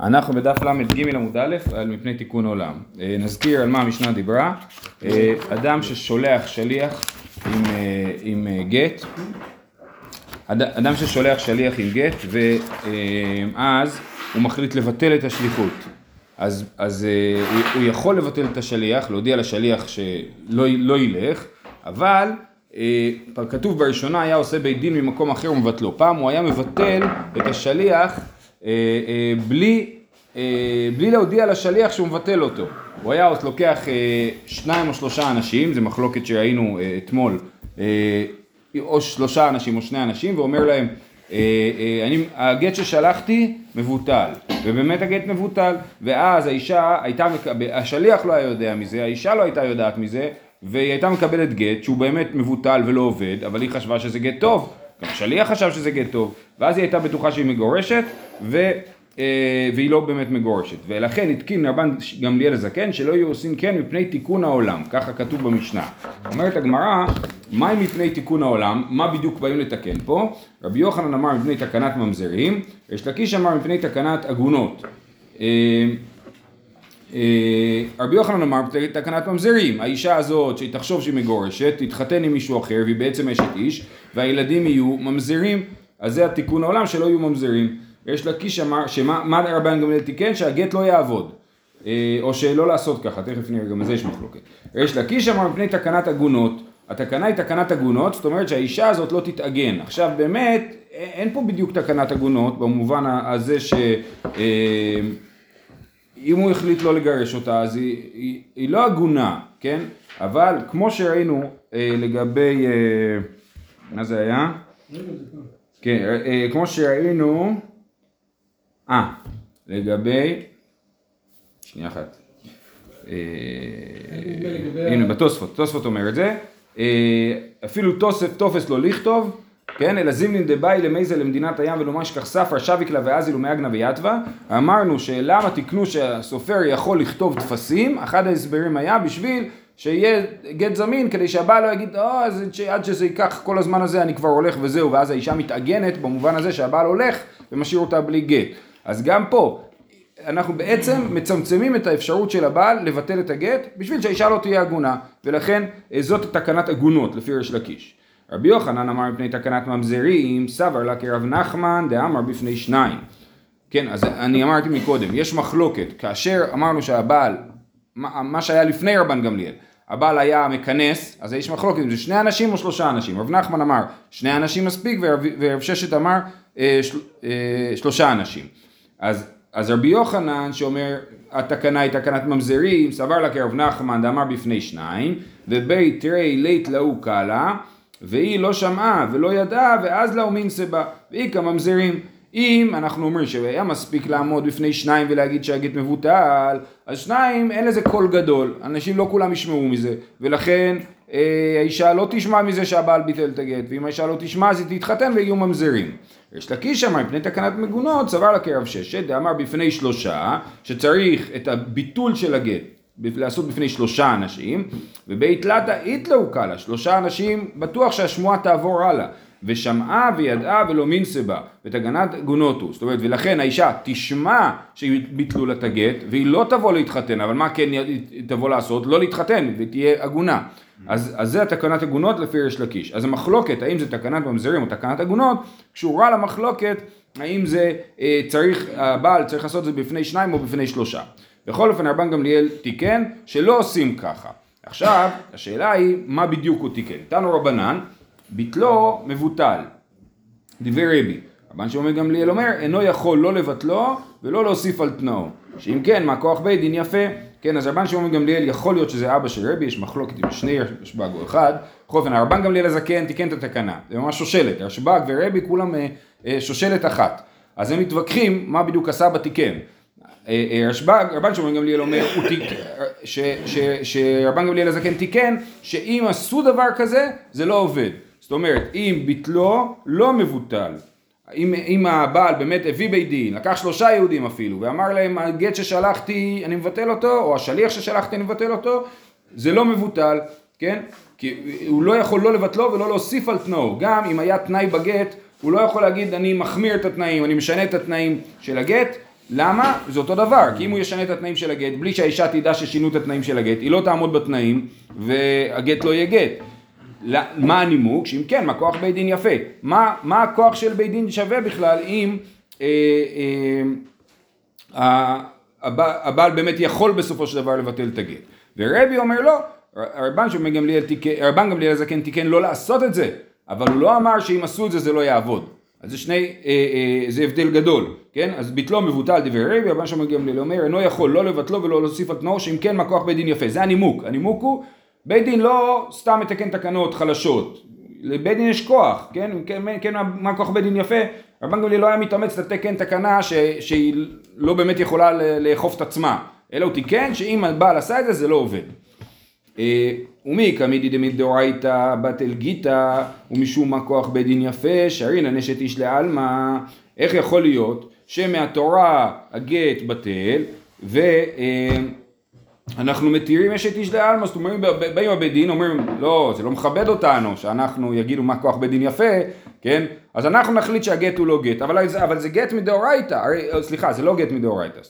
אנחנו בדף ל"ג עמוד א' על מפני תיקון עולם. אה, נזכיר על מה המשנה דיברה. אה, אדם ששולח שליח עם, אה, עם גט, אדם ששולח שליח עם גט ואז הוא מחליט לבטל את השליחות. אז, אז הוא, הוא יכול לבטל את השליח, להודיע לשליח שלא לא ילך, אבל כתוב בראשונה היה עושה בית דין ממקום אחר ומבטלו. פעם הוא היה מבטל את השליח בלי, אה, בלי להודיע לשליח שהוא מבטל אותו. הוא היה עוד לוקח שניים או שלושה אנשים, זו מחלוקת שראינו אתמול, או שלושה אנשים או שני אנשים, ואומר להם, אני, הגט ששלחתי מבוטל, ובאמת הגט מבוטל, ואז האישה הייתה, השליח לא היה יודע מזה, האישה לא הייתה יודעת מזה, והיא הייתה מקבלת גט שהוא באמת מבוטל ולא עובד, אבל היא חשבה שזה גט טוב, גם השליח חשב שזה גט טוב, ואז היא הייתה בטוחה שהיא מגורשת, ו, אה, והיא לא באמת מגורשת. ולכן התקין רבן גמליאל הזקן שלא יהיו עושים כן מפני תיקון העולם, ככה כתוב במשנה. אומרת הגמרא, מהי מפני תיקון העולם? מה בדיוק באים לתקן פה? רבי יוחנן אמר מפני תקנת ממזרים, יש לקיש אמר מפני תקנת עגונות. אה, רבי יוחנן אמר תקנת ממזרים, האישה הזאת שהיא תחשוב שהיא מגורשת, תתחתן עם מישהו אחר והיא בעצם אשת איש, והילדים יהיו ממזרים, אז זה התיקון העולם שלא יהיו ממזרים. יש לקיש אמר, שמה רבן גמליאל תיקן? שהגט לא יעבוד. אה, או שלא לעשות ככה, תכף נראה, גם בזה יש מחלוקת. יש לקיש אמר מפני תקנת עגונות, התקנה היא תקנת עגונות, זאת אומרת שהאישה הזאת לא תתעגן. עכשיו באמת, אין פה בדיוק תקנת עגונות, במובן הזה ש... אה, אם הוא החליט לא לגרש אותה אז היא, היא, היא לא הגונה, כן? אבל כמו שראינו אה, לגבי, אה, מה זה היה? כן, אה, אה, כמו שראינו, אה, לגבי, שנייה אחת, אה, הנה בתוספות, תוספות אומר את זה, אה, אפילו תוסף תופס לא לכתוב כן, אלא זימנין דבאי למייזה למדינת הים ולומר שכך ספר שביק לה ואזיל ומאגנה ויתווה. אמרנו שלמה תקנו שהסופר יכול לכתוב טפסים. אחד ההסברים היה בשביל שיהיה גט זמין כדי שהבעל לא יגיד או, אז עד שזה ייקח כל הזמן הזה אני כבר הולך וזהו. ואז האישה מתעגנת במובן הזה שהבעל הולך ומשאיר אותה בלי גט. אז גם פה אנחנו בעצם מצמצמים את האפשרות של הבעל לבטל את הגט בשביל שהאישה לא תהיה עגונה. ולכן זאת תקנת עגונות לפי ריש לקיש רבי יוחנן אמר מפני תקנת ממזרים, סבר לה כרב נחמן דאמר בפני שניים. כן, אז אני אמרתי מקודם, יש מחלוקת, כאשר אמרנו שהבעל, מה, מה שהיה לפני רבן גמליאל, הבעל היה מכנס, אז יש מחלוקת אם זה שני אנשים או שלושה אנשים. רב נחמן אמר שני אנשים מספיק ורב, ורב ששת אמר אה, של, אה, שלושה אנשים. אז, אז רבי יוחנן שאומר התקנה היא תקנת ממזרים, סבר לה כרב נחמן דאמר בפני שניים, ובית תראי לית לאו קלה והיא לא שמעה ולא ידעה ואז לא מין סבה והיא כממזרים אם אנחנו אומרים שהיה מספיק לעמוד בפני שניים ולהגיד שהגט מבוטל אז שניים אין לזה קול גדול. אנשים לא כולם ישמעו מזה. ולכן אה, האישה לא תשמע מזה שהבעל ביטל את הגט ואם האישה לא תשמע אז היא תתחתן ויהיו ממזרים. יש לקיש אמר מפני תקנת מגונות סבר לה כרב ששת דאמר בפני שלושה שצריך את הביטול של הגט לעשות בפני שלושה אנשים, ובית תלתא איתלאו קלה, שלושה אנשים בטוח שהשמועה תעבור הלאה, ושמעה וידעה ולא מינסה בה, ותגנת גונותו, זאת אומרת, ולכן האישה תשמע שביטלו לה את הגט, והיא לא תבוא להתחתן, אבל מה כן תבוא לעשות? לא להתחתן, ותהיה עגונה. אז, אז זה התקנת עגונות לפי ריש לקיש. אז המחלוקת, האם זה תקנת ממזרים או תקנת עגונות, קשורה למחלוקת האם זה אה, צריך, הבעל צריך לעשות את זה בפני שניים או בפני שלושה. בכל אופן רבן גמליאל תיקן שלא עושים ככה. עכשיו, השאלה היא מה בדיוק הוא תיקן. תנו רבנן, ביטלו מבוטל. דברי רבי. רבן שמעון גמליאל אומר, אינו יכול לא לבטלו ולא להוסיף על תנאו. שאם כן, מה כוח בית דין יפה. כן, אז רבן שמעון גמליאל יכול להיות שזה אבא של רבי, יש מחלוקת עם שני רשב"ג או אחד. בכל אופן, הרבן גמליאל הזקן תיקן את התקנה. זה ממש שושלת. רשב"ג ורבי כולם אה, אה, שושלת אחת. אז הם מתווכחים מה בדיוק הסבא תיקן. אה, אה, רשב"ג, רבן שמעון גמליאל אומר, שרבן גמליאל הזקן תיקן, שאם עשו דבר כזה, זה לא עובד. זאת אומרת, אם ביטלו, לא מבוטל. אם, אם הבעל באמת הביא בית דין, לקח שלושה יהודים אפילו, ואמר להם, הגט ששלחתי, אני מבטל אותו, או השליח ששלחתי, אני מבטל אותו, זה לא מבוטל, כן? כי הוא לא יכול לא לבטלו ולא להוסיף על תנאו. גם אם היה תנאי בגט, הוא לא יכול להגיד, אני מחמיר את התנאים, אני משנה את התנאים של הגט, למה? זה אותו דבר, כי אם הוא ישנה את התנאים של הגט, בלי שהאישה תדע ששינו את התנאים של הגט, היא לא תעמוד בתנאים, והגט לא יהיה גט. מה הנימוק? שאם כן, מה כוח בית דין יפה? מה, מה הכוח של בית דין שווה בכלל אם אה, אה, הבעל באמת יכול בסופו של דבר לבטל את הגט? ורבי אומר לא, רבן גמליאל הזקן תיקן לא לעשות את זה, אבל הוא לא אמר שאם עשו את זה זה לא יעבוד. אז זה שני, אה, אה, זה הבדל גדול, כן? אז ביטלו מבוטל דברי רבי, רבן שמעון גמליאל אומר, אינו יכול לא לבטלו ולא להוסיף על תנאו, שאם כן מה כוח בית דין יפה. זה הנימוק. הנימוק הוא, בית דין לא סתם מתקן תקנות חלשות. לבית דין יש כוח, כן? כן, כן מה כוח בית דין יפה? רבן גמליאל לא היה מתאמץ לתקן תקנה ש, שהיא לא באמת יכולה לאכוף את עצמה, אלא הוא תיקן שאם הבעל עשה את זה, זה לא עובד. אה, ומי קמידי דמדאורייתא בטל גיתא ומשום מה כוח בית דין יפה שרין הנשת איש לעלמא איך יכול להיות שמהתורה הגט בטל ואנחנו אה, מתירים אשת איש לעלמא? זאת אומרת באים הבית דין אומרים לא זה לא מכבד אותנו שאנחנו יגידו מה כוח בית דין יפה כן? אז אנחנו נחליט שהגט הוא לא גט אבל, אבל זה גט מדאורייתא. סליחה זה לא גט מדאורייתא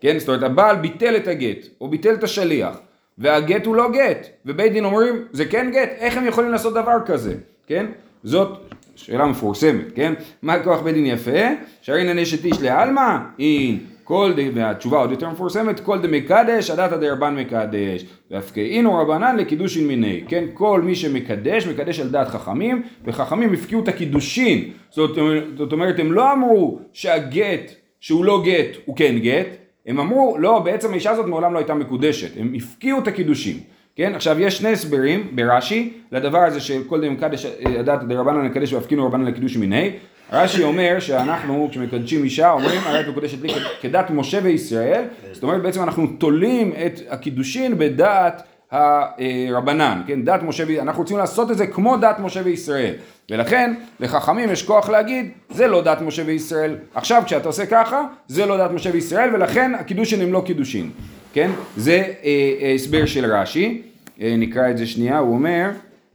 כן? זאת אומרת הבעל ביטל את הגט או ביטל את השליח והגט הוא לא גט, ובית דין אומרים זה כן גט, איך הם יכולים לעשות דבר כזה, כן? זאת שאלה מפורסמת, כן? מה כוח בית דין יפה? שהרי נשת איש לעלמא? אין. כל דה, והתשובה עוד יותר מפורסמת, כל דמקדש, עדת דרבן מקדש, והפקעינו רבנן לקידושין מיני, כן, כל מי שמקדש, מקדש על דעת חכמים, וחכמים הפקיעו את הקידושין, זאת, זאת אומרת, הם לא אמרו שהגט, שהוא לא גט, הוא כן גט, הם אמרו, לא, בעצם האישה הזאת מעולם לא הייתה מקודשת, הם הפקיעו את הקידושים. כן, עכשיו יש שני הסברים ברש"י לדבר הזה של כל דם קדש הדת דרבנן לקדש והפקינו רבנן לקידוש מיני. רש"י אומר שאנחנו כשמקדשים אישה אומרים הרי את מקודשת לי כדת משה וישראל, זאת אומרת בעצם אנחנו תולים את הקידושין בדעת הרבנן, כן, דת משה, אנחנו רוצים לעשות את זה כמו דת משה וישראל, ולכן לחכמים יש כוח להגיד, זה לא דת משה וישראל, עכשיו כשאתה עושה ככה, זה לא דת משה וישראל, ולכן הקידושין הם לא קידושין, כן, זה אה, אה, הסבר של רש"י, אה, נקרא את זה שנייה, הוא אומר,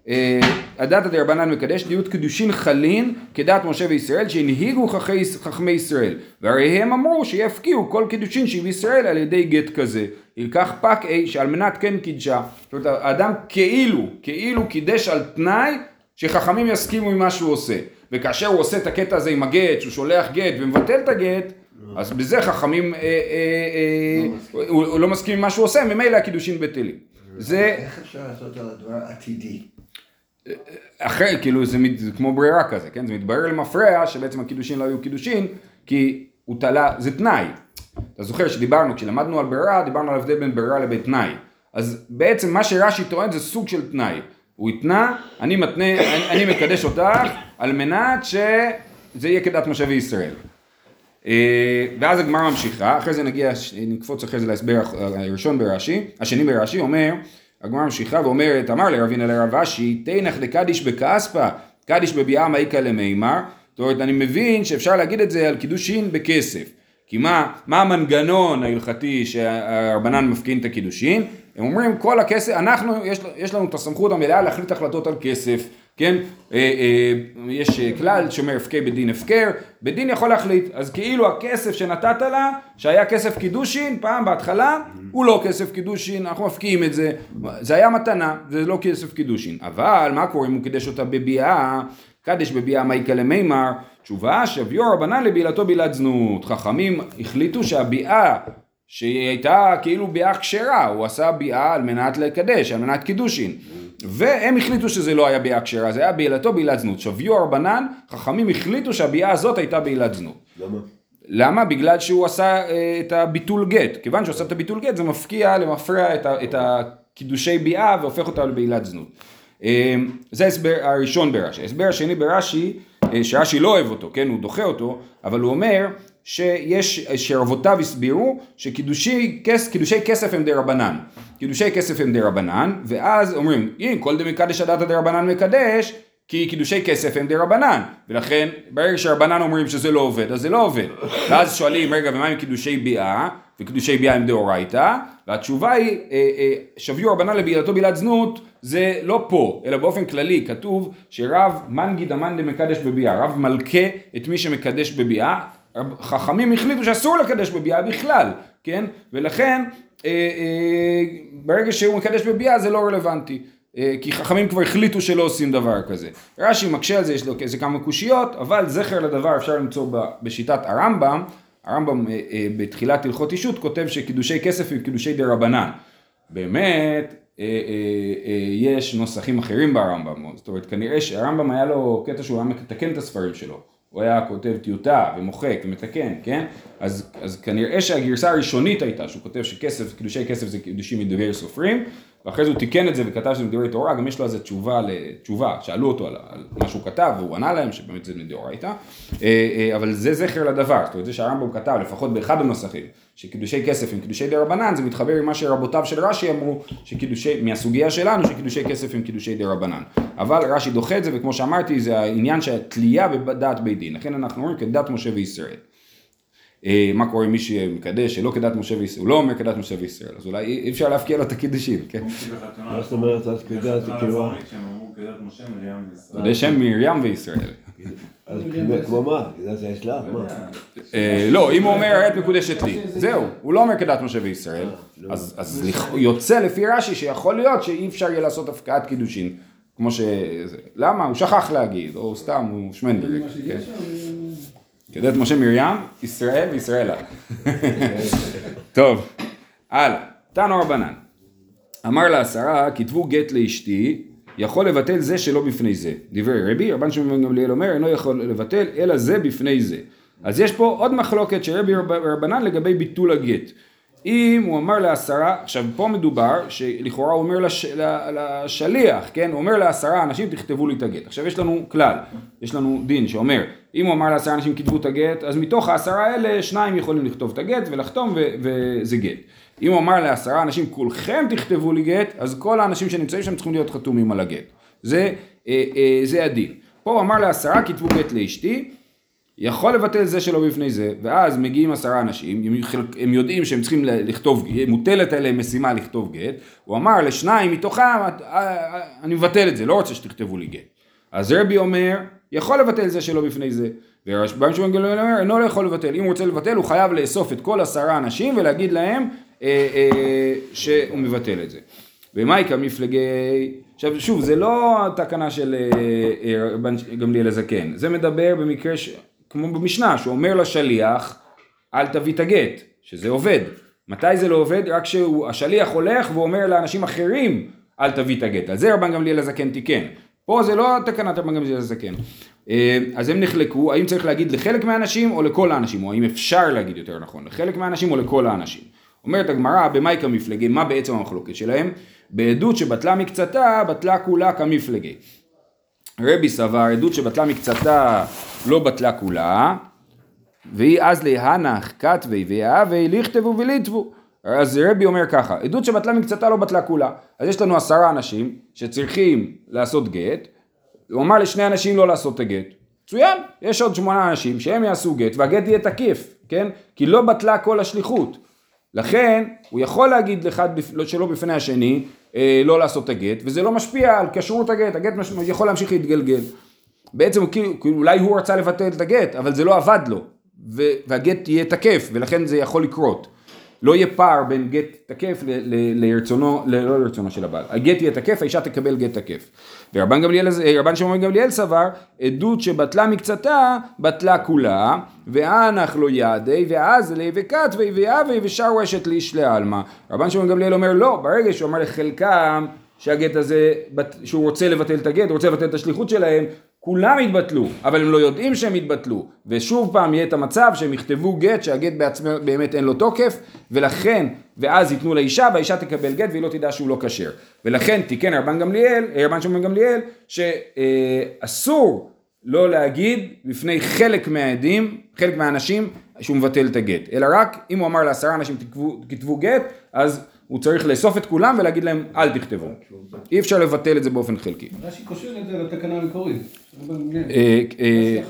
אה, הדת הדרבנן מקדש להיות קידושין חלין כדת משה וישראל שהנהיגו חכמי ישראל. והרי הם אמרו שיפקיעו כל קידושין שהביא ישראל על ידי גט כזה. ילקח פק אי שעל מנת כן קידשה. זאת אומרת האדם כאילו כאילו קידש על תנאי שחכמים יסכימו עם מה שהוא עושה וכאשר הוא עושה את הקטע הזה עם הגט שהוא שולח גט ומבטל את הגט אז בזה חכמים אה, אה, אה, הוא לא מסכים עם מה שהוא עושה ממילא הקידושין בטלים זה... איך אפשר לעשות על הדבר עתידי? אחרי, כאילו זה, זה כמו ברירה כזה, כן? זה מתברר למפרע שבעצם הקידושין לא היו קידושין, כי הוא תלה, זה תנאי. אתה זוכר שדיברנו, כשלמדנו על ברירה, דיברנו על הבדל בין ברירה לבין תנאי. אז בעצם מה שרש"י טוען זה סוג של תנאי. הוא התנה, אני מתנה, אני, אני מקדש אותך על מנת שזה יהיה כדת משה וישראל. אה, ואז הגמרא ממשיכה, אחרי זה נגיע, נקפוץ אחרי זה להסבר הראשון ברש"י, השני ברש"י, אומר הגמרא ממשיכה ואומרת, אמר לרבינה לרב אשי, תנח דקדיש בכספא, קדיש בביאה מאיקה למימר, זאת אומרת, אני מבין שאפשר להגיד את זה על קידושין בכסף. כי מה, מה המנגנון ההלכתי שהרבנן מפקין את הקידושין? הם אומרים כל הכסף, אנחנו, יש, יש לנו את הסמכות המלאה להחליט החלטות על כסף. כן? אה, אה, יש כלל שאומר הפקר בדין הפקר, בדין יכול להחליט, אז כאילו הכסף שנתת לה, שהיה כסף קידושין, פעם בהתחלה, הוא לא כסף קידושין, אנחנו מפקיעים את זה, זה היה מתנה, זה לא כסף קידושין, אבל מה קורה אם הוא קידש אותה בביאה, קדש בביאה מאיקה למימר, תשובה שביור רבנן לבעילתו בעילת זנות, חכמים החליטו שהביאה שהיא הייתה כאילו ביאה כשרה, הוא עשה ביאה על מנת לקדש, על מנת קידושין. והם החליטו שזה לא היה ביאה כשרה, זה היה בעילתו בעילת זנות. שביו ארבנן, חכמים החליטו שהביאה הזאת הייתה בעילת זנות. למה? למה? בגלל שהוא עשה אה, את הביטול גט. כיוון שהוא עשה את הביטול גט זה מפקיע למפרע את, את הקידושי ביאה והופך אותה לבעילת זנות. אה, זה ההסבר הראשון ברש"י. ההסבר השני ברש"י, אה, שרש"י לא אוהב אותו, כן? הוא דוחה אותו, אבל הוא אומר שיש, שרבותיו הסבירו שקידושי כס, כסף הם דרבנן. קידושי כסף הם דרבנן, ואז אומרים, אם כל דמקדש אדעתא דרבנן מקדש, כי קידושי כסף הם דרבנן, ולכן ברגע שרבנן אומרים שזה לא עובד, אז זה לא עובד. ואז שואלים, רגע, ומה עם קידושי ביאה? וקידושי ביאה הם דאורייתא, והתשובה היא, אה, אה, שויוה רבנן לבעילתו בעילת זנות, זה לא פה, אלא באופן כללי, כתוב שרב מנגיד אמאן דמקדש בביאה, רב מלקה את מי שמקדש בביאה, חכמים החליטו שאסור לקדש בביאה בכלל, כן? ולכן אה, אה, ברגע שהוא מקדש בביאה זה לא רלוונטי. אה, כי חכמים כבר החליטו שלא עושים דבר כזה. רש"י מקשה על זה, יש לו איזה כמה קושיות, אבל זכר לדבר אפשר למצוא בשיטת הרמב"ם, הרמב"ם אה, אה, בתחילת הלכות אישות כותב שקידושי כסף הם קידושי דה רבנן. באמת, יש נוסחים אחרים ברמב"ם, זאת אומרת כנראה שהרמב"ם היה לו קטע שהוא היה מתקן את הספרים שלו. הוא היה כותב טיוטה ומוחק ומתקן, כן? אז, אז כנראה שהגרסה הראשונית הייתה שהוא כותב שכסף, קידושי כסף זה קידושים מדברי סופרים, ואחרי זה הוא תיקן את זה וכתב שזה מדברי תורה, גם יש לו איזה תשובה, תשובה, שאלו אותו על, על מה שהוא כתב והוא ענה להם שבאמת זה מדאורייתא, אה, אה, אבל זה זכר לדבר, זאת אומרת זה שהרמב"ם כתב לפחות באחד הנוסחים, שקידושי כסף הם קידושי דה רבנן, זה מתחבר עם מה שרבותיו של רש"י אמרו, שקידושי, מהסוגיה שלנו, שקידושי כסף הם קידושי דה רבנן. אבל רש"י דוחה את זה, וכמו שאמרתי, זה העניין של התלייה בדעת בית דין, לכן אנחנו אומרים כדת משה וישראל. אה, מה קורה עם מי שמקדש שלא כדת משה וישראל, הוא לא אומר כדת משה וישראל, אז אולי אי אפשר להפקיע לו את הקידושים, כן? מה זאת אומרת, אז כדת כאילו... זה שם מרים וישראל. אז כמו מה? כדת זה האסלאם? מה? אה, לא, אם הוא אומר העת מקודשת לי, זהו, הוא לא אומר כדת משה וישראל, אז יוצא לפי רש"י שיכול להיות שאי אפשר יהיה לעשות הפקעת קידושין, כמו ש... למה? הוא שכח להגיד, או סתם, הוא שמנדריק. כדת משה מרים, ישראל וישראלה. טוב, הלאה. תנו רבנן. אמר לעשרה, כתבו גט לאשתי, יכול לבטל זה שלא בפני זה. דברי רבי, רבן שמעון גמליאל אומר, אינו יכול לבטל, אלא זה בפני זה. אז יש פה עוד מחלוקת של רבי רבנן לגבי ביטול הגט. אם הוא אמר לעשרה, עכשיו פה מדובר שלכאורה הוא אומר לש, לשליח, כן, הוא אומר לעשרה אנשים תכתבו לי את הגט. עכשיו יש לנו כלל, יש לנו דין שאומר, אם הוא אמר לעשרה אנשים כתבו את הגט, אז מתוך העשרה האלה שניים יכולים לכתוב את הגט ולחתום ו- וזה גט. אם הוא אמר לעשרה אנשים כולכם תכתבו לי גט, אז כל האנשים שנמצאים שם צריכים להיות חתומים על הגט. זה, אה, אה, זה הדין. פה הוא אמר לעשרה כתבו גט לאשתי, יכול לבטל זה שלא בפני זה, ואז מגיעים עשרה אנשים, הם, יודעים שהם צריכים לכתוב, מוטלת עליהם משימה לכתוב גט, הוא אמר לשניים מתוכם, אני מבטל את זה, לא רוצה שתכתבו לי גט. אז רבי אומר, יכול לבטל זה שלא בפני זה, ורשב"ם שמעון גלויין אומר, אינו לא יכול לבטל, אם הוא רוצה לבטל הוא חייב לאסוף את כל עשרה אנשים ולהגיד להם אה, אה, שהוא מבטל את זה. ומייקה מפלגי, עכשיו שוב זה לא תקנה של רבן אה, אה, גמליאל הזקן, זה מדבר במקרה ש... כמו במשנה, שהוא אומר לשליח, אל תביא את הגט, שזה עובד. מתי זה לא עובד? רק כשהשליח הולך ואומר לאנשים אחרים, אל תביא את הגט. על זה רבן גמליאל הזקן תיקן. פה זה לא תקנת רבן גמליאל הזקן. אה, אז הם נחלקו, האם צריך להגיד לחלק מהאנשים או לכל האנשים, או האם אפשר להגיד יותר נכון, לחלק מהאנשים או לכל האנשים. אומרת הגמרא, במייקה מפלגי, מה בעצם המחלוקת שלהם? בעדות שבטלה מקצתה, בטלה כולה כמפלגי. רבי סבר, עדות שבטלה מקצתה לא בטלה כולה, והיא אז להנח כתבי ויהבי לכתבו וליטבו. אז רבי אומר ככה, עדות שבטלה מקצתה לא בטלה כולה. אז יש לנו עשרה אנשים שצריכים לעשות גט, הוא אמר לשני אנשים לא לעשות את הגט. מצוין, יש עוד שמונה אנשים שהם יעשו גט והגט יהיה תקיף, כן? כי לא בטלה כל השליחות. לכן הוא יכול להגיד אחד שלא בפני השני אה, לא לעשות את הגט וזה לא משפיע על כשרות הגט, הגט מש... יכול להמשיך להתגלגל. בעצם כאילו, אולי הוא רצה לבטל את הגט אבל זה לא עבד לו והגט יהיה תקף ולכן זה יכול לקרות. לא יהיה פער בין גט תקף לרצונו, לא לרצונו של הבעל. הגט יהיה תקף, האישה תקבל גט תקף. ורבן גמליאל, רבן שמעון גמליאל סבר, עדות שבטלה מקצתה, בטלה כולה, ואנח לא יעדי, ואז לי וכתבי ויאבי ושר אשת לאיש לעלמא. רבן שמעון גמליאל אומר לא, ברגע שהוא אמר לחלקם שהגט הזה, שהוא רוצה לבטל את הגט, הוא רוצה לבטל את השליחות שלהם, כולם יתבטלו, אבל הם לא יודעים שהם יתבטלו, ושוב פעם יהיה את המצב שהם יכתבו גט שהגט בעצמו באמת אין לו תוקף, ולכן, ואז ייתנו לאישה והאישה תקבל גט והיא לא תדע שהוא לא כשר. ולכן תיקן רבן גמליאל, רבן שמעון גמליאל, שאסור לא להגיד בפני חלק מהעדים, חלק מהאנשים, שהוא מבטל את הגט, אלא רק אם הוא אמר לעשרה אנשים תכתבו גט, אז הוא צריך לאסוף את כולם ולהגיד להם אל תכתבו. אי אפשר לבטל את זה באופן חלקי. רש"י קושר את זה לתקנה המקורית. אה, אה,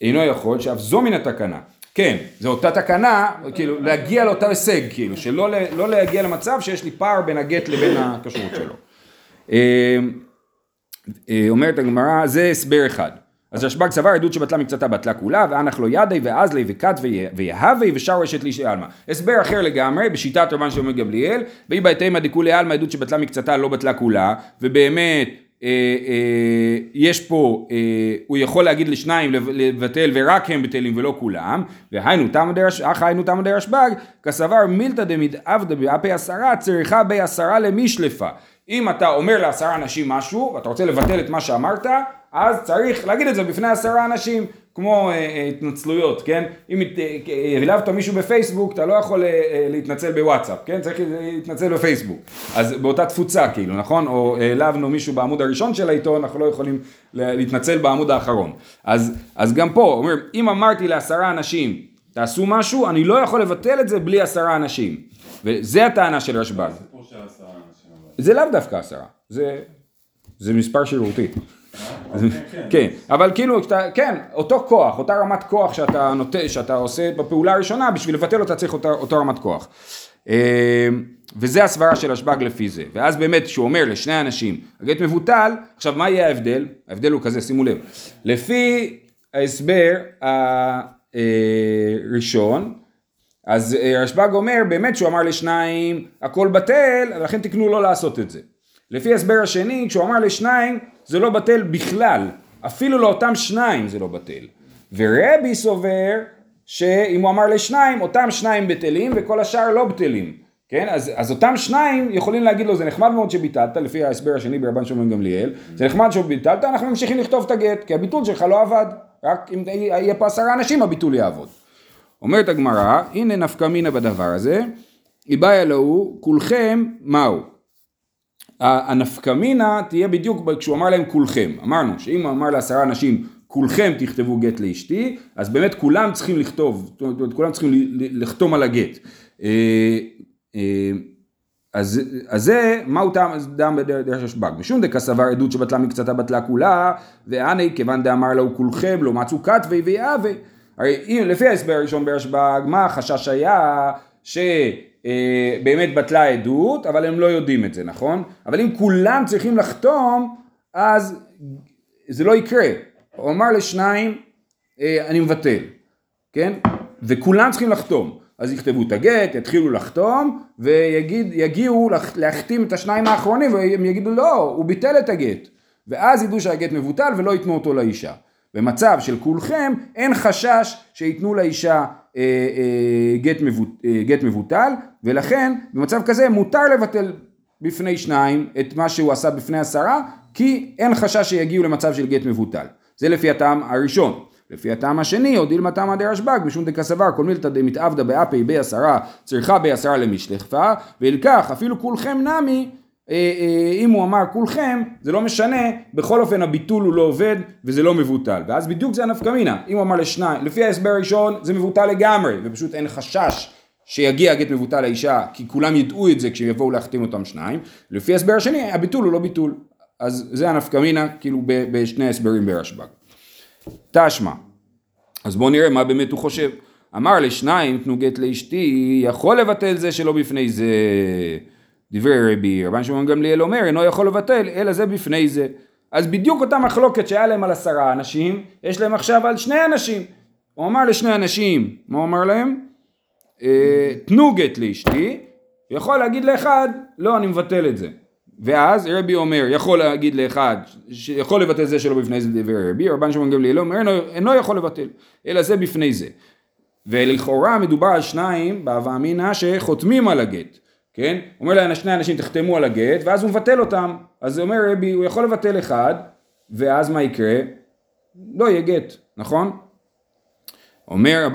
אינו יכול שאף זו מן התקנה. כן, זו אותה תקנה, כאילו להגיע לאותה הישג, כאילו, שלא לא להגיע למצב שיש לי פער בין הגט לבין הכשרות שלו. אה, אומרת הגמרא, זה הסבר אחד. אז רשב"ג סבר עדות שבטלה מקצתה בטלה כולה, ואנח לא ידי ואזלי וכת ויהווה ושאר אשת לישי עלמא. הסבר אחר לגמרי, בשיטת רבן שלמה גמליאל, ואי בהתאמה דכולי עלמא עדות שבטלה מקצתה לא בטלה כולה, ובאמת יש פה, אה, הוא יכול להגיד לשניים לבטל ורק הם בטלים ולא כולם, והיינו תמא דרש, אך היינו תמא דרשב"ג, כסבר מילתא דמתעבדא באפי עשרה צריכה בעשרה למישלפה. אם אתה אומר לעשרה אנשים משהו, ואתה רוצה לבטל את מה שאמרת, אז צריך להגיד את זה בפני עשרה אנשים, כמו אה, אה, התנצלויות, כן? אם אה, העלבת מישהו בפייסבוק, אתה לא יכול אה, אה, להתנצל בוואטסאפ, כן? צריך להתנצל בפייסבוק. אז באותה תפוצה, כאילו, נכון? או העלבנו מישהו בעמוד הראשון של העיתון, אנחנו לא יכולים להתנצל בעמוד האחרון. אז, אז גם פה, אומר, אם אמרתי לעשרה אנשים, תעשו משהו, אני לא יכול לבטל את זה בלי עשרה אנשים. וזה הטענה של רשב"ג. זה לאו דווקא עשרה, זה, זה מספר שירותי. כן, אבל כאילו, כן, אותו כוח, אותה רמת כוח שאתה נוטה, שאתה עושה בפעולה הראשונה, בשביל לבטל אותה צריך אותה, אותו רמת כוח. אה, וזה הסברה של השב"ג לפי זה. ואז באמת, כשהוא אומר לשני אנשים, הגט מבוטל, עכשיו מה יהיה ההבדל? ההבדל הוא כזה, שימו לב. לפי ההסבר הראשון, אז אה, רשב"ג אומר באמת שהוא אמר לשניים הכל בטל, לכן תקנו לא לעשות את זה. לפי ההסבר השני, כשהוא אמר לשניים זה לא בטל בכלל, אפילו לאותם שניים זה לא בטל. ורבי סובר שאם הוא אמר לשניים, אותם שניים בטלים וכל השאר לא בטלים. כן? אז, אז אותם שניים יכולים להגיד לו זה נחמד מאוד שביטלת, לפי ההסבר השני ברבן שמעון גמליאל, זה נחמד שביטלת, אנחנו ממשיכים לכתוב את הגט, כי הביטול שלך לא עבד, רק אם יהיה פה עשרה אנשים הביטול יעבוד. אומרת הגמרא, הנה נפקא מינה בדבר הזה, איבאי אלוהו, כולכם מהו? הנפקא מינה תהיה בדיוק כשהוא אמר להם כולכם. אמרנו שאם הוא אמר לעשרה אנשים כולכם תכתבו גט לאשתי, אז באמת כולם צריכים לכתוב, זאת אומרת כולם צריכים לחתום על הגט. אה, אה, אז, אז זה, מהו טעם דם בדרך השב"ג? משום דקה סבר עדות שבטלה מקצתה בטלה כולה, ואני כיוון דאמר לו כולכם לא מצאו כתבי ויהווה. הרי אם, לפי ההסבר הראשון ברשב"ג, מה החשש היה שבאמת בטלה עדות, אבל הם לא יודעים את זה, נכון? אבל אם כולם צריכים לחתום, אז זה לא יקרה. הוא אמר לשניים, אה, אני מבטל, כן? וכולם צריכים לחתום. אז יכתבו את הגט, יתחילו לחתום, ויגיעו להחתים את השניים האחרונים, והם יגידו לא, הוא ביטל את הגט. ואז ידעו שהגט מבוטל ולא ייתנו אותו לאישה. במצב של כולכם אין חשש שייתנו לאישה אה, אה, גט, מבוט, אה, גט מבוטל ולכן במצב כזה מותר לבטל בפני שניים את מה שהוא עשה בפני עשרה כי אין חשש שיגיעו למצב של גט מבוטל. זה לפי הטעם הראשון. לפי הטעם השני, או דילמה טעמא דרשב"ג, משום דקסבר, כל מילתא דמתעבדא באפי בי עשרה, צריכה בי עשרה למשלחפה, ואלקח אפילו כולכם נמי, אה, אה, אם הוא אמר כולכם, זה לא משנה, בכל אופן הביטול הוא לא עובד וזה לא מבוטל. ואז בדיוק זה הנפקא מינה. אם הוא אמר לשניים, לפי ההסבר הראשון זה מבוטל לגמרי, ופשוט אין חשש שיגיע גט מבוטל לאישה, כי כולם ידעו את זה כשיבואו להחתים אותם שניים. לפי ההסבר השני, הביטול הוא לא ביטול. אז זה הנפקא מינה, כאילו בשני ההסברים ברשב"ג. תשמע, אז בואו נראה מה באמת הוא חושב. אמר לשניים תנו גט לאשתי, יכול לבטל זה שלא בפני זה. דברי רבי רבן שמעון גמליאל אומר אינו יכול לבטל אלא זה בפני זה. אז בדיוק אותה מחלוקת שהיה להם על עשרה אנשים יש להם עכשיו על שני אנשים. הוא אמר לשני אנשים מה הוא אמר להם? אה, תנו גט לאשתי יכול להגיד לאחד לא אני מבטל את זה. ואז רבי אומר יכול להגיד לאחד יכול לבטל זה שלא בפני זה דברי רבי? רבן שמעון גמליאל אומר אינו, אינו יכול לבטל אלא זה בפני זה. ולכאורה מדובר על שניים בהווה אמינא שחותמים על הגט כן? אומר להם שני אנשים תחתמו על הגט ואז הוא מבטל אותם אז הוא אומר רבי הוא יכול לבטל אחד ואז מה יקרה? לא יהיה גט, נכון? אומר,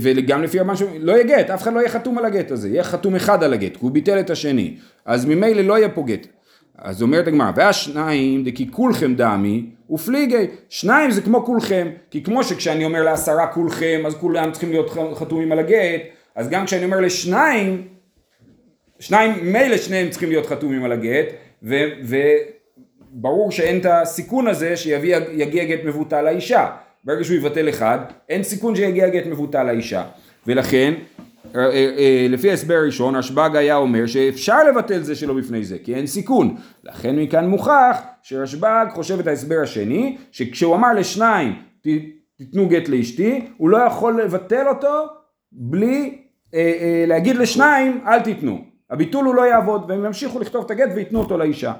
וגם לפי רבן שמעון, לא יהיה גט, אף אחד לא יהיה חתום על הגט הזה, יהיה חתום אחד על הגט, כי הוא ביטל את השני, אז ממילא לא יהיה פה גט. אז אומרת הגמרא, והשניים דכי כולכם דמי ופליגי, שניים זה כמו כולכם, כי כמו שכשאני אומר לעשרה כולכם, אז כולם צריכים להיות חתומים על הגט, אז גם כשאני אומר לשניים, שניים, מילא שניהם צריכים להיות חתומים על הגט, וברור שאין את הסיכון הזה שיגיע גט מבוטל לאישה. ברגע שהוא יבטל אחד, אין סיכון שיגיע גט מבוטל לאישה. ולכן, אה, אה, אה, לפי ההסבר הראשון, רשב"ג היה אומר שאפשר לבטל זה שלא בפני זה, כי אין סיכון. לכן מכאן מוכח שרשב"ג חושב את ההסבר השני, שכשהוא אמר לשניים תיתנו גט לאשתי, הוא לא יכול לבטל אותו בלי אה, אה, להגיד לשניים אל תיתנו. הביטול הוא לא יעבוד, והם ימשיכו לכתוב את הגט וייתנו אותו לאישה.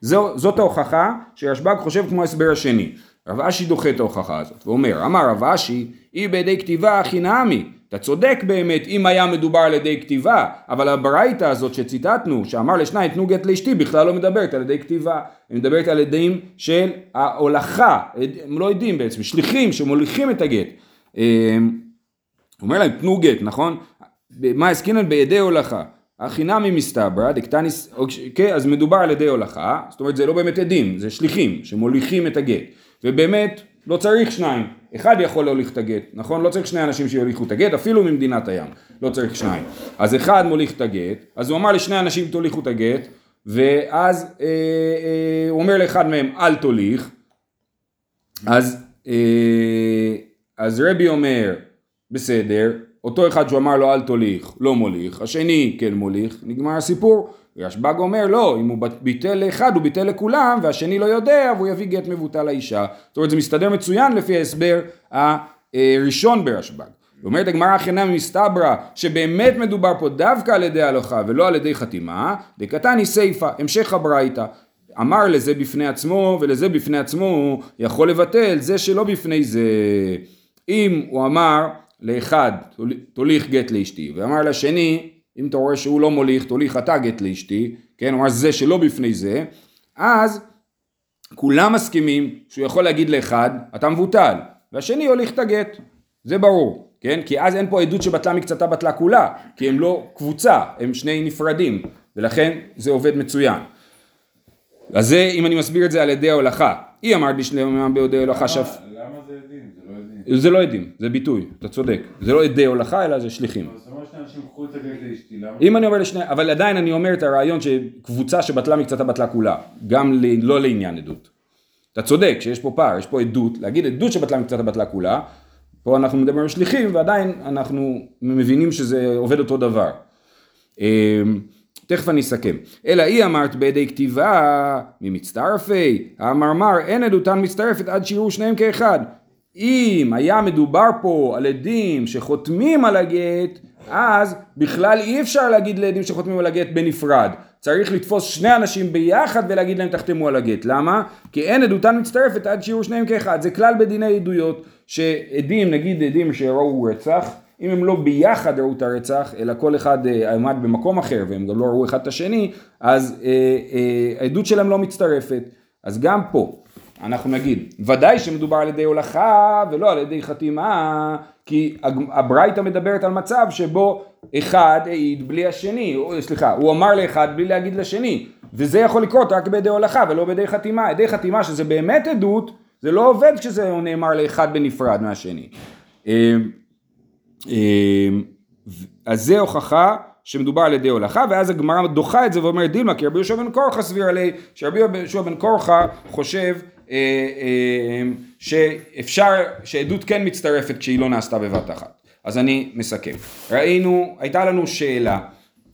זו, זאת ההוכחה שרשב"ג חושב כמו ההסבר השני. רב אשי דוחה את ההוכחה הזאת, ואומר, אמר רב אשי, היא בידי כתיבה הכי נעמי. אתה צודק באמת אם היה מדובר על ידי כתיבה, אבל הברייתא הזאת שציטטנו, שאמר לשניים תנו גט לאשתי, בכלל לא מדברת על ידי כתיבה, היא מדברת על ידים של ההולכה, הם לא יודעים בעצם, שליחים שמוליכים את הגט. אה, הוא אומר להם תנו גט, נכון? מה עסקינן בידי הולכה? החינמי מסתברא דקטניס, אוקיי, אז מדובר על ידי הולכה, זאת אומרת זה לא באמת עדים, זה שליחים שמוליכים את הגט, ובאמת לא צריך שניים, אחד יכול להוליך את הגט, נכון? לא צריך שני אנשים שיוליכו את הגט, אפילו ממדינת הים, לא צריך שניים. אז אחד מוליך את הגט, אז הוא אמר לשני אנשים תוליכו את הגט, ואז אה, אה, הוא אומר לאחד מהם אל תוליך, אז, אה, אז רבי אומר בסדר, אותו אחד שהוא אמר לו אל תוליך, לא מוליך, השני כן מוליך, נגמר הסיפור. רשב"ג אומר לא, אם הוא ביטל לאחד הוא ביטל לכולם והשני לא יודע והוא יביא גט מבוטל לאישה. זאת אומרת זה מסתדר מצוין לפי ההסבר הראשון ברשב"ג. אומרת הגמרא חינם מסתברא שבאמת מדובר פה דווקא על ידי הלכה ולא על ידי חתימה, דקתני סיפא, המשך הברייתא. אמר לזה בפני עצמו ולזה בפני עצמו יכול לבטל זה שלא בפני זה. אם הוא אמר לאחד תוליך גט לאשתי ואמר לשני אם אתה רואה שהוא לא מוליך תוליך אתה גט לאשתי כן הוא אמר זה שלא בפני זה אז כולם מסכימים שהוא יכול להגיד לאחד אתה מבוטל והשני הוליך את הגט. זה ברור כן? כי אז אין פה עדות שבטלה מקצתה בטלה כולה כי הם לא קבוצה הם שני נפרדים ולכן זה עובד מצוין. אז זה אם אני מסביר את זה על ידי ההולכה. היא אמרת בשלמה בידי הולכה שפ... למה זה? זה לא עדים. זה ביטוי, אתה צודק. זה לא עדי הולכה אלא זה שליחים. אם אני אומר לשני, אבל עדיין אני אומר את הרעיון שקבוצה שבטלה מקצתה בטלה כולה, גם לא לעניין עדות. אתה צודק שיש פה פער, יש פה עדות, להגיד עדות שבטלה מקצתה בטלה כולה, פה אנחנו מדברים על שליחים ועדיין אנחנו מבינים שזה עובד אותו דבר. אמ, תכף אני אסכם. אלא היא אמרת בידי כתיבה ממצטרפי, המרמר אין עדותן מצטרפת עד שיראו שניהם כאחד. אם היה מדובר פה על עדים שחותמים על הגט, אז בכלל אי אפשר להגיד לעדים שחותמים על הגט בנפרד. צריך לתפוס שני אנשים ביחד ולהגיד להם תחתמו על הגט. למה? כי אין עדותן מצטרפת עד שיראו שניהם כאחד. זה כלל בדיני עדויות, שעדים, נגיד עדים שראו רצח, אם הם לא ביחד ראו את הרצח, אלא כל אחד אה, עמד במקום אחר והם גם לא ראו אחד את השני, אז אה, אה, העדות שלהם לא מצטרפת. אז גם פה, אנחנו נגיד, ודאי שמדובר על ידי הולכה ולא על ידי חתימה, כי הברייתא מדברת על מצב שבו אחד העיד בלי השני, או, סליחה, הוא אמר לאחד בלי להגיד לשני, וזה יכול לקרות רק בידי הולכה ולא בידי חתימה. ידי חתימה שזה באמת עדות, זה לא עובד כשזה נאמר לאחד בנפרד מהשני. אז זה הוכחה שמדובר על ידי הולכה, ואז הגמרא דוחה את זה ואומרת דילמה, כי רבי יהושע בן קורחה סביר עלי, שרבי יהושע בן קורחה חושב אה, אה, שאפשר, שעדות כן מצטרפת כשהיא לא נעשתה בבת אחת. אז אני מסכם. ראינו, הייתה לנו שאלה,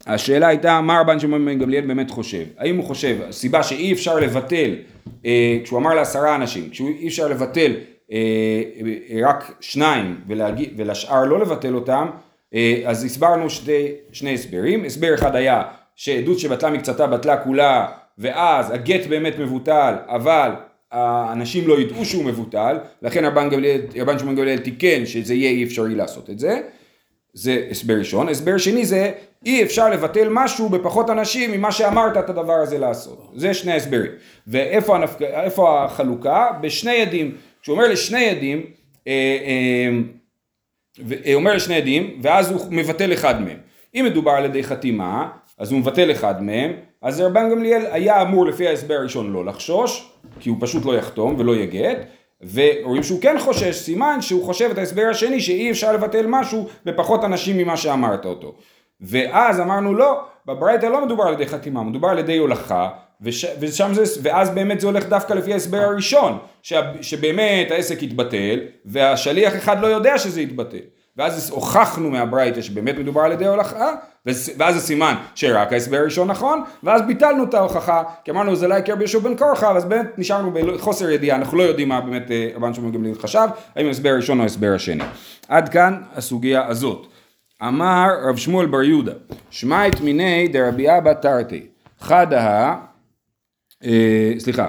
השאלה הייתה מה רבן שמעון בן גמליאל באמת חושב. האם הוא חושב, הסיבה שאי אפשר לבטל, אה, כשהוא אמר לעשרה אנשים, כשאי אפשר לבטל אה, רק שניים ולהגיד, ולשאר לא לבטל אותם, אז הסברנו שתי, שני הסברים, הסבר אחד היה שעדות שבטלה מקצתה בטלה כולה ואז הגט באמת מבוטל אבל האנשים לא ידעו שהוא מבוטל לכן רבן, שמעון גמליאל תיקן שזה יהיה אי אפשרי לעשות את זה. זה הסבר ראשון, הסבר שני זה אי אפשר לבטל משהו בפחות אנשים ממה שאמרת את הדבר הזה לעשות. זה שני הסברים. ואיפה הנפק... החלוקה? בשני עדים. כשהוא אומר לשני עדים אה, אה, אומר לשני עדים, ואז הוא מבטל אחד מהם. אם מדובר על ידי חתימה, אז הוא מבטל אחד מהם, אז רבן גמליאל היה אמור לפי ההסבר הראשון לא לחשוש, כי הוא פשוט לא יחתום ולא יגט, ורואים שהוא כן חושש, סימן שהוא חושב את ההסבר השני שאי אפשר לבטל משהו בפחות אנשים ממה שאמרת אותו. ואז אמרנו לא, בברייתא לא מדובר על ידי חתימה, מדובר על ידי הולכה, וש, ושם זה, ואז באמת זה הולך דווקא לפי ההסבר הראשון, ש, שבאמת העסק יתבטל, והשליח אחד לא יודע שזה יתבטל. ואז הוכחנו מהברייתא שבאמת מדובר על ידי הולכה, ואז זה סימן שרק ההסבר הראשון נכון, ואז ביטלנו את ההוכחה, כי אמרנו זה לא יקר בישוב בן קורחה, אז באמת נשארנו בחוסר ידיעה, אנחנו לא יודעים מה באמת אה, רבן שמעון גמליאל חשב, האם ההסבר הראשון או ההסבר השני. עד כאן הסוגיה הזאת. אמר רב שמואל בר יהודה, שמע את מיני דרבי אבא תרתי, חדה, סליחה,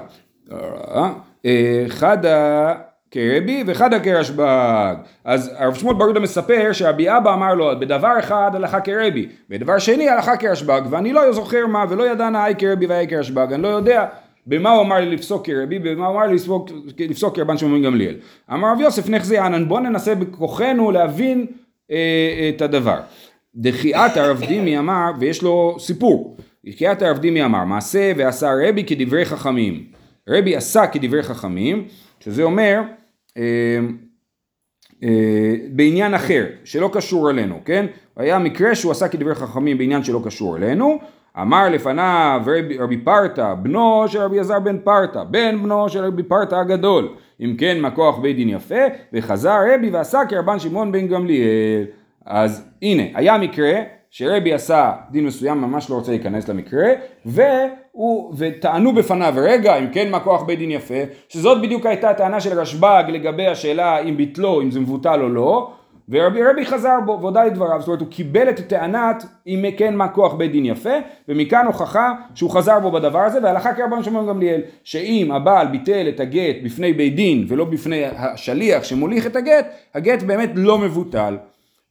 אה, חדה כרבי וחדה כרשב"ג. אז הרב שמואל בר יהודה מספר שרבי אבא אמר לו בדבר אחד הלכה כרבי, בדבר שני הלכה כרשב"ג, ואני לא זוכר מה ולא ידענה היי כרבי והי כרשב"ג, אני לא יודע במה הוא אמר לי לפסוק כרבי, במה הוא אמר לי לפסוק, לפסוק כרבן שמעון גמליאל. אמר רב יוסף נחזי ענן בוא ננסה בכוחנו להבין אה, את הדבר. דחיית הרב דימי אמר, ויש לו סיפור, דחיית הרב דימי אמר, מעשה ועשה רבי כדברי חכמים. רבי עשה כדברי חכמים, שזה אומר אה, אה, בעניין אחר, שלא קשור אלינו, כן? היה מקרה שהוא עשה כדברי חכמים בעניין שלא קשור אלינו, אמר לפניו רבי, רבי פרתא, בנו של רבי עזר בן פרתא, בן בנו של רבי פרתא הגדול, אם כן מה כוח בית דין יפה, וחזר רבי ועשה כרבן שמעון בן גמליאל. אז הנה, היה מקרה שרבי עשה דין מסוים, ממש לא רוצה להיכנס למקרה, והוא, וטענו בפניו, רגע, אם כן מה כוח בית דין יפה, שזאת בדיוק הייתה הטענה של רשב"ג לגבי השאלה אם ביטלו, אם זה מבוטל או לא, ורבי רבי חזר בו והודה לדבריו, זאת אומרת הוא קיבל את טענת אם כן מה כוח בית דין יפה, ומכאן הוכחה שהוא חזר בו בדבר הזה, והלכה כרבן שמעון גמליאל, שאם הבעל ביטל את הגט בפני בית דין ולא בפני השליח שמוליך את הגט, הגט באמת לא מבוטל.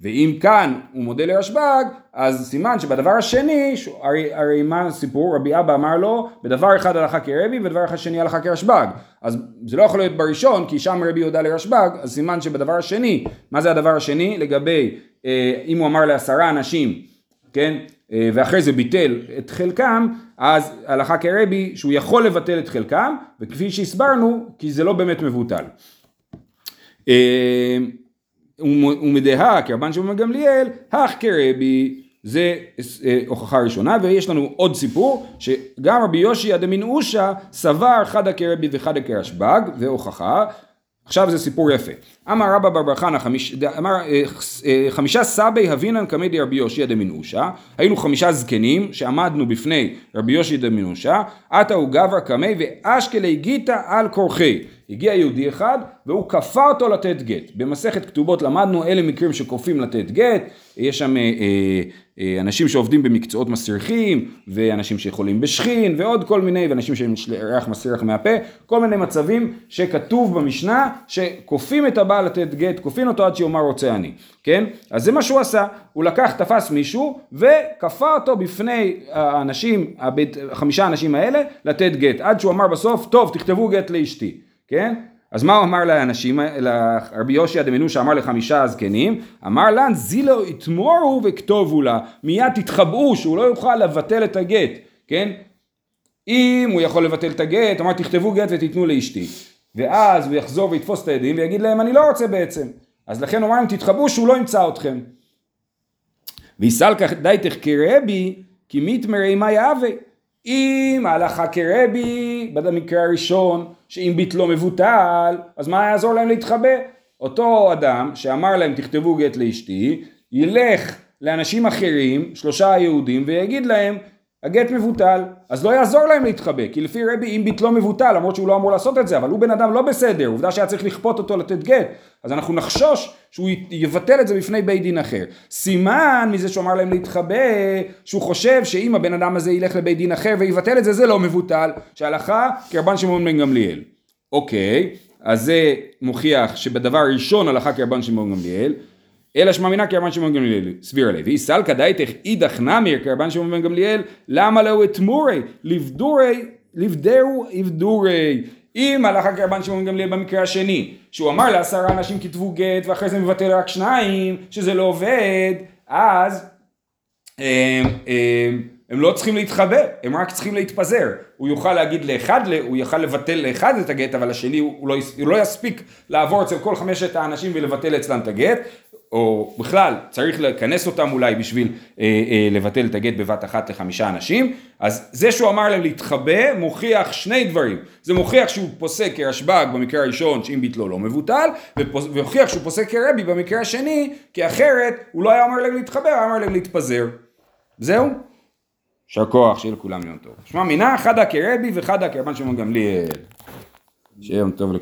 ואם כאן הוא מודה לרשב"ג, אז סימן שבדבר השני, הרי, הרי מה הסיפור? רבי אבא אמר לו, בדבר אחד הלכה כרבי ובדבר אחד שני הלכה כרשב"ג. אז זה לא יכול להיות בראשון, כי שם רבי הודה לרשב"ג, אז סימן שבדבר השני, מה זה הדבר השני? לגבי, אה, אם הוא אמר לעשרה אנשים, כן? אה, ואחרי זה ביטל את חלקם, אז הלכה כרבי שהוא יכול לבטל את חלקם, וכפי שהסברנו, כי זה לא באמת מבוטל. אה, ומדהה כרבן שמעון גמליאל, הך כרבי, זה אה, הוכחה ראשונה, ויש לנו עוד סיפור, שגם רבי יושי דמין אושה סבר חדה כרבי וחדה כרשב"ג, זה הוכחה, עכשיו זה סיפור יפה. אמר רבא בר בר חנא, אמר אה, אה, חמישה סבי הבינן קמא דרבי יושי דמינושה, היינו חמישה זקנים שעמדנו בפני רבי יושי דמינושה, עתה הוא גבר קמא ואשכלי גיתא על כורחי. הגיע יהודי אחד והוא כפה אותו לתת גט. במסכת כתובות למדנו אלה מקרים שכופים לתת גט, יש שם אה, אה, אה, אנשים שעובדים במקצועות מסריחים, ואנשים שיכולים בשכין, ועוד כל מיני, ואנשים שהם ריח מסריח מהפה, כל מיני מצבים שכתוב במשנה שכופים את הבעל לתת גט, כופין אותו עד שיאמר רוצה אני, כן? אז זה מה שהוא עשה, הוא לקח, תפס מישהו וכפה אותו בפני האנשים, הבית, חמישה האנשים האלה, לתת גט, עד שהוא אמר בסוף, טוב תכתבו גט לאשתי. כן? אז מה הוא אמר לאנשים, לרבי יושע דמנו שאמר לחמישה הזקנים? אמר לן זילו יתמורו וכתובו לה, מיד תתחבאו שהוא לא יוכל לבטל את הגט, כן? אם הוא יכול לבטל את הגט, אמר תכתבו גט ותיתנו לאשתי. ואז הוא יחזור ויתפוס את העדים ויגיד להם אני לא רוצה בעצם. אז לכן הוא אמר להם תתחבאו שהוא לא ימצא אתכם. ויסלקח דייתך כרבי כי מתמרי מה יהווה. אם ההלכה כרבי, במקרה הראשון, שאם ביט לא מבוטל, אז מה יעזור להם להתחבא? אותו אדם שאמר להם תכתבו גט לאשתי, ילך לאנשים אחרים, שלושה יהודים, ויגיד להם הגט מבוטל, אז לא יעזור להם להתחבא, כי לפי רבי אם ביט לא מבוטל, למרות שהוא לא אמור לעשות את זה, אבל הוא בן אדם לא בסדר, עובדה שהיה צריך לכפות אותו לתת גט, אז אנחנו נחשוש שהוא יבטל את זה בפני בית דין אחר. סימן מזה שהוא אמר להם להתחבא, שהוא חושב שאם הבן אדם הזה ילך לבית דין אחר ויבטל את זה, זה לא מבוטל, שהלכה כרבן שמעון בן גמליאל. אוקיי, אז זה מוכיח שבדבר הראשון הלכה כרבן שמעון גמליאל, אלא שמע מינה כרבן שמעון גמליאל, סביר עליו. סלקא דייתך אידך נמיר כרבן שמעון בן גמליאל, למה לא אתמורי, לבדורי, לבדרו אבדורי. אם הלכה כרבן שמעון גמליאל במקרה השני, שהוא אמר לעשרה אנשים כתבו גט ואחרי זה מבטל רק שניים, שזה לא עובד, אז אמ, אמ, הם לא צריכים להתחבא, הם רק צריכים להתפזר. הוא יוכל להגיד לאחד, הוא יוכל לבטל לאחד את הגט, אבל השני הוא, לא, הוא לא יספיק לעבור אצל כל חמשת האנשים ולבטל אצלם את הגט, או בכלל צריך לכנס אותם אולי בשביל אה, אה, לבטל את הגט בבת אחת לחמישה אנשים, אז זה שהוא אמר להם להתחבא מוכיח שני דברים, זה מוכיח שהוא פוסק כרשב"ג במקרה הראשון שאם ביטלו לא מבוטל, ומוכיח שהוא פוסק כרבי במקרה השני, כי אחרת הוא לא היה אומר להם להתחבא, הוא היה אומר להם להתפזר. זהו? יישר כוח, שיהיה לכולם יום טוב. שמע מינה חדה כרבי וחדה כרבן שמעון גמליאל. שיהיה יום טוב לכולם.